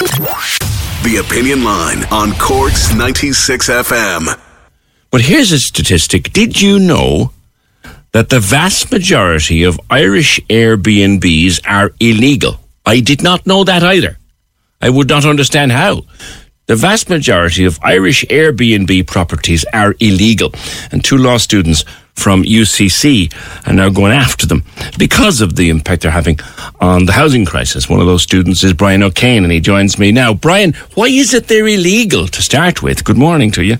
The Opinion Line on Corks 96 FM. But here's a statistic. Did you know that the vast majority of Irish Airbnbs are illegal? I did not know that either. I would not understand how. The vast majority of Irish Airbnb properties are illegal, and two law students from UCC are now going after them because of the impact they're having on the housing crisis. One of those students is Brian O'Kane, and he joins me now. Brian, why is it they're illegal to start with? Good morning to you.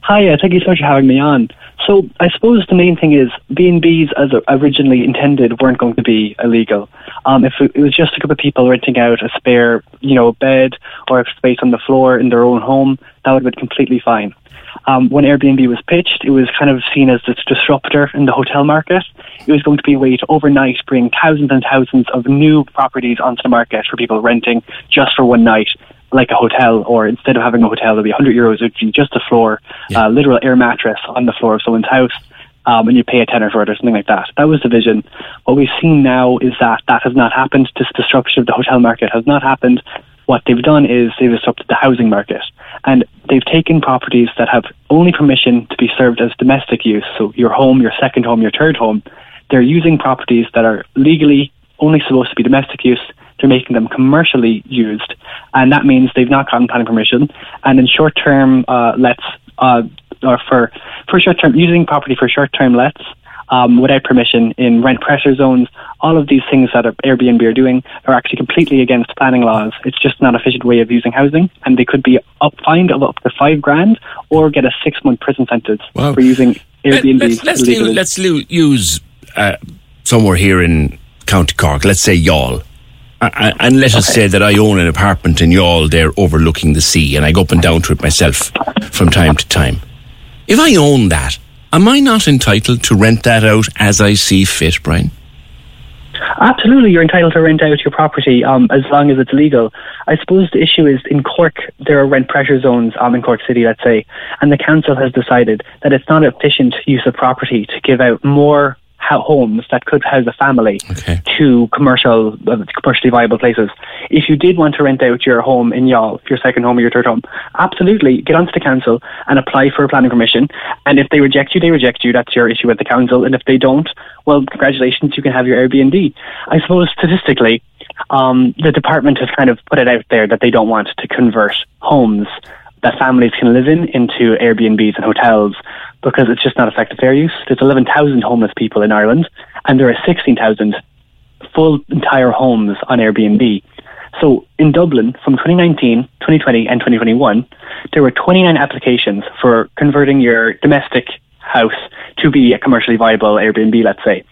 Hi, uh, thank you so much for having me on. So I suppose the main thing is B&Bs as originally intended weren't going to be illegal. Um, if it was just a couple of people renting out a spare, you know, bed or a space on the floor in their own home, that would have been completely fine. Um, when Airbnb was pitched, it was kind of seen as this disruptor in the hotel market. It was going to be a way to overnight bring thousands and thousands of new properties onto the market for people renting just for one night like a hotel, or instead of having a hotel, it'll be 100 euros, it would be just a floor, yeah. uh, literal air mattress on the floor of someone's house, um, and you pay a tenner for it or something like that. That was the vision. What we've seen now is that that has not happened. This disruption of the hotel market has not happened. What they've done is they've disrupted the housing market, and they've taken properties that have only permission to be served as domestic use, so your home, your second home, your third home. They're using properties that are legally only supposed to be domestic use they're making them commercially used, and that means they've not gotten planning permission. And in short term uh, lets, uh, or for for short term using property for short term lets. Um, without permission in rent pressure zones, all of these things that Airbnb are doing are actually completely against planning laws. It's just not an efficient way of using housing, and they could be up fined of up to five grand or get a six month prison sentence wow. for using Airbnb. Let's, let's, let's use uh, somewhere here in County Cork, let's say Youghal and let us okay. say that I own an apartment in Youghal there overlooking the sea and I go up and down to it myself from time to time. If I own that, am I not entitled to rent that out as I see fit, Brian? Absolutely, you're entitled to rent out your property um, as long as it's legal. I suppose the issue is in Cork, there are rent pressure zones um, in Cork City, let's say, and the council has decided that it's not efficient use of property to give out more homes that could house a family okay. to commercial, uh, commercially viable places. If you did want to rent out your home in Youghal, your second home or your third home, absolutely get onto the council and apply for a planning permission. And if they reject you, they reject you. That's your issue with the council. And if they don't, well, congratulations, you can have your Airbnb. I suppose statistically, um, the department has kind of put it out there that they don't want to convert homes that families can live in into Airbnbs and hotels because it's just not effective fair use. There's 11,000 homeless people in Ireland, and there are 16,000 full entire homes on Airbnb. So in Dublin, from 2019, 2020, and 2021, there were 29 applications for converting your domestic house to be a commercially viable Airbnb, let's say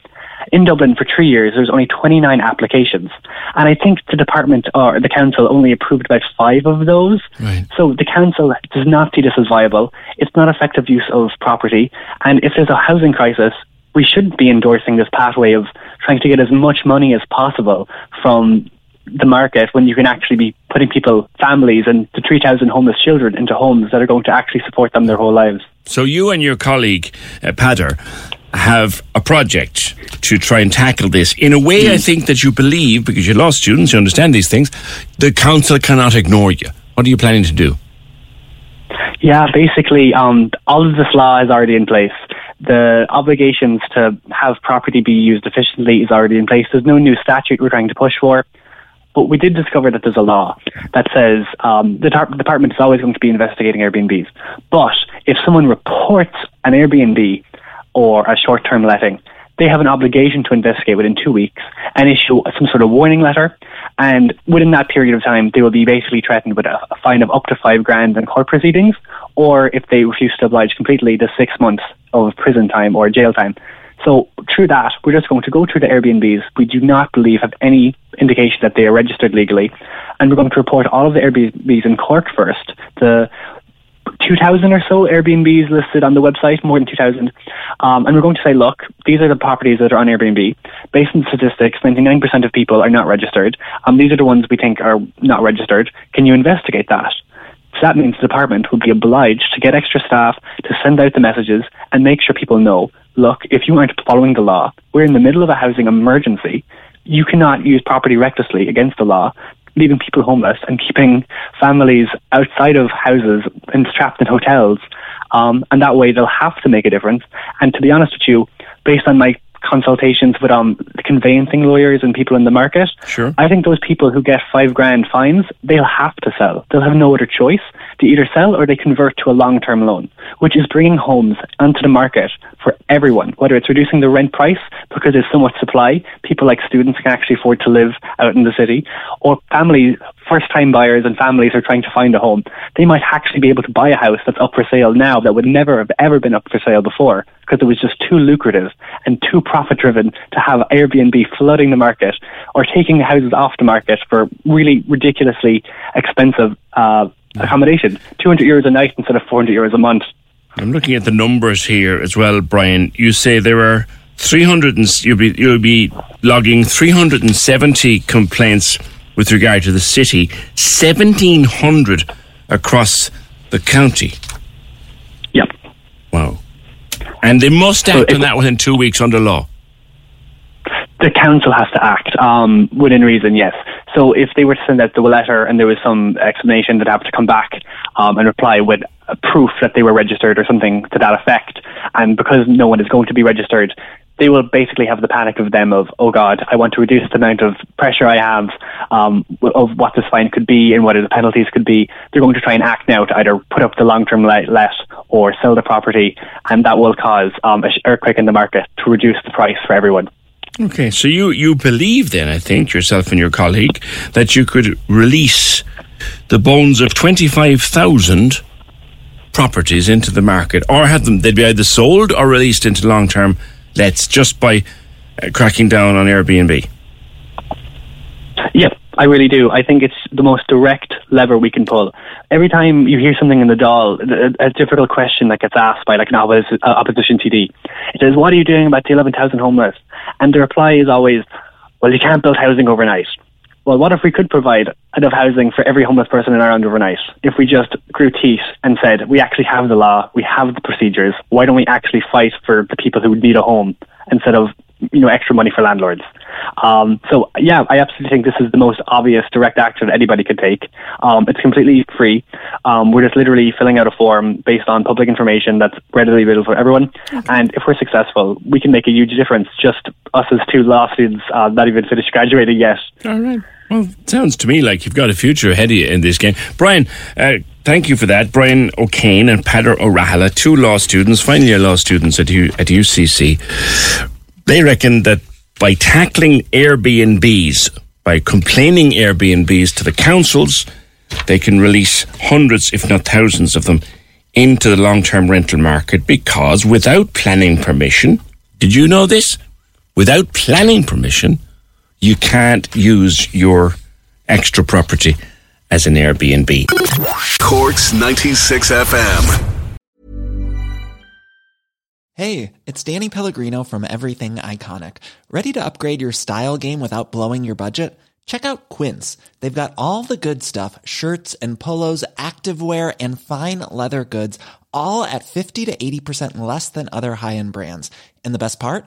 in Dublin for three years, there was only 29 applications. And I think the department or the council only approved about five of those. Right. So the council does not see this as viable. It's not effective use of property. And if there's a housing crisis, we shouldn't be endorsing this pathway of trying to get as much money as possible from the market when you can actually be putting people, families, and the 3,000 homeless children into homes that are going to actually support them their whole lives. So you and your colleague, uh, have a project to try and tackle this in a way I think that you believe, because you're law students, you understand these things, the council cannot ignore you. What are you planning to do? Yeah, basically, um, all of this law is already in place. the obligations to have property be used efficiently is already in place. There's no new statute we're trying to push for. But we did discover that there's a law that says um, the tar- department is always going to be investigating Airbnbs. But if someone reports an Airbnb or a short-term letting, they have an obligation to investigate within two weeks and issue some sort of warning letter. And within that period of time, they will be basically threatened with a, a fine of up to five grand in court proceedings, or if they refuse to oblige completely, the six months of prison time or jail time. So through that, we're just going to go through the Airbnbs. We do not believe have any indication that they are registered legally, and we're going to report all of the Airbnbs in Cork first. The 2,000 or so Airbnbs listed on the website, more than 2,000. Um, and we're going to say, look, these are the properties that are on Airbnb. Based on statistics, 99% of people are not registered. Um, these are the ones we think are not registered. Can you investigate that? So that means the department will be obliged to get extra staff to send out the messages and make sure people know, look, if you aren't following the law, we're in the middle of a housing emergency. You cannot use property recklessly against the law, leaving people homeless and keeping families outside of houses and trapped in hotels. Um, and that way they'll have to make a difference. And to be honest with you, based on my consultations with um, conveyancing lawyers and people in the market. Sure. I think those people who get five grand fines, they'll have to sell. They'll have no other choice. They either sell or they convert to a long term loan, which is bringing homes onto the market for everyone, whether it's reducing the rent price because there's so much supply, people like students can actually afford to live out in the city, or families, first time buyers and families are trying to find a home. They might actually be able to buy a house that's up for sale now that would never have ever been up for sale before because it was just too lucrative and too profit driven to have Airbnb flooding the market or taking the houses off the market for really ridiculously expensive uh, accommodation. 200 euros a night instead of 400 euros a month. I'm looking at the numbers here as well, Brian. You say there are 300 and you'll be you'll be logging 370 complaints with regard to the city, 1700 across the county. Yep. Wow. And they must act on that within two weeks under law. The council has to act um, within reason, yes. So if they were to send out the letter and there was some explanation, they'd have to come back um, and reply with proof that they were registered or something to that effect. And because no one is going to be registered, they will basically have the panic of them of, oh God, I want to reduce the amount of pressure I have um, of what this fine could be and what the penalties could be. They're going to try and act now to either put up the long-term let, let or sell the property, and that will cause um, an earthquake in the market to reduce the price for everyone. Okay, so you, you believe then, I think, yourself and your colleague, that you could release the bones of 25,000 properties into the market, or have them, they'd be either sold or released into long term lets just by uh, cracking down on Airbnb. Yep, I really do. I think it's the most direct lever we can pull. Every time you hear something in the Dáil, a, difficult question that gets asked by like an opposition, uh, opposition TD, it says, "What are you doing about the 11,000 homeless?" And the reply is always, "Well, you can't build housing overnight." Well, what if we could provide enough housing for every homeless person in Ireland overnight? If we just grew teeth and said, we actually have the law, we have the procedures, why don't we actually fight for the people who would need a home instead of, you know, extra money for landlords? Um, so yeah, I absolutely think this is the most obvious direct action anybody could take. Um, it's completely free. Um, we're just literally filling out a form based on public information that's readily available for everyone. Okay. And if we're successful, we can make a huge difference. Just us as two law students, uh, not even finished graduating yet. All right. Well, sounds to me like you've got a future ahead of you in this game. Brian, uh, thank you for that. Brian O'Kane and Peadar O'Rahala, two law students, final year law students at, U- at UCC. They reckon that by tackling Airbnbs, by complaining Airbnbs to the councils, they can release hundreds, if not thousands of them, into the long term rental market because without planning permission, did you know this? Without planning permission, you can't use your extra property as an Airbnb. Corks 96 FM. Hey, it's Danny Pellegrino from Everything Iconic. Ready to upgrade your style game without blowing your budget? Check out Quince. They've got all the good stuff shirts and polos, activewear, and fine leather goods, all at 50 to 80% less than other high end brands. And the best part?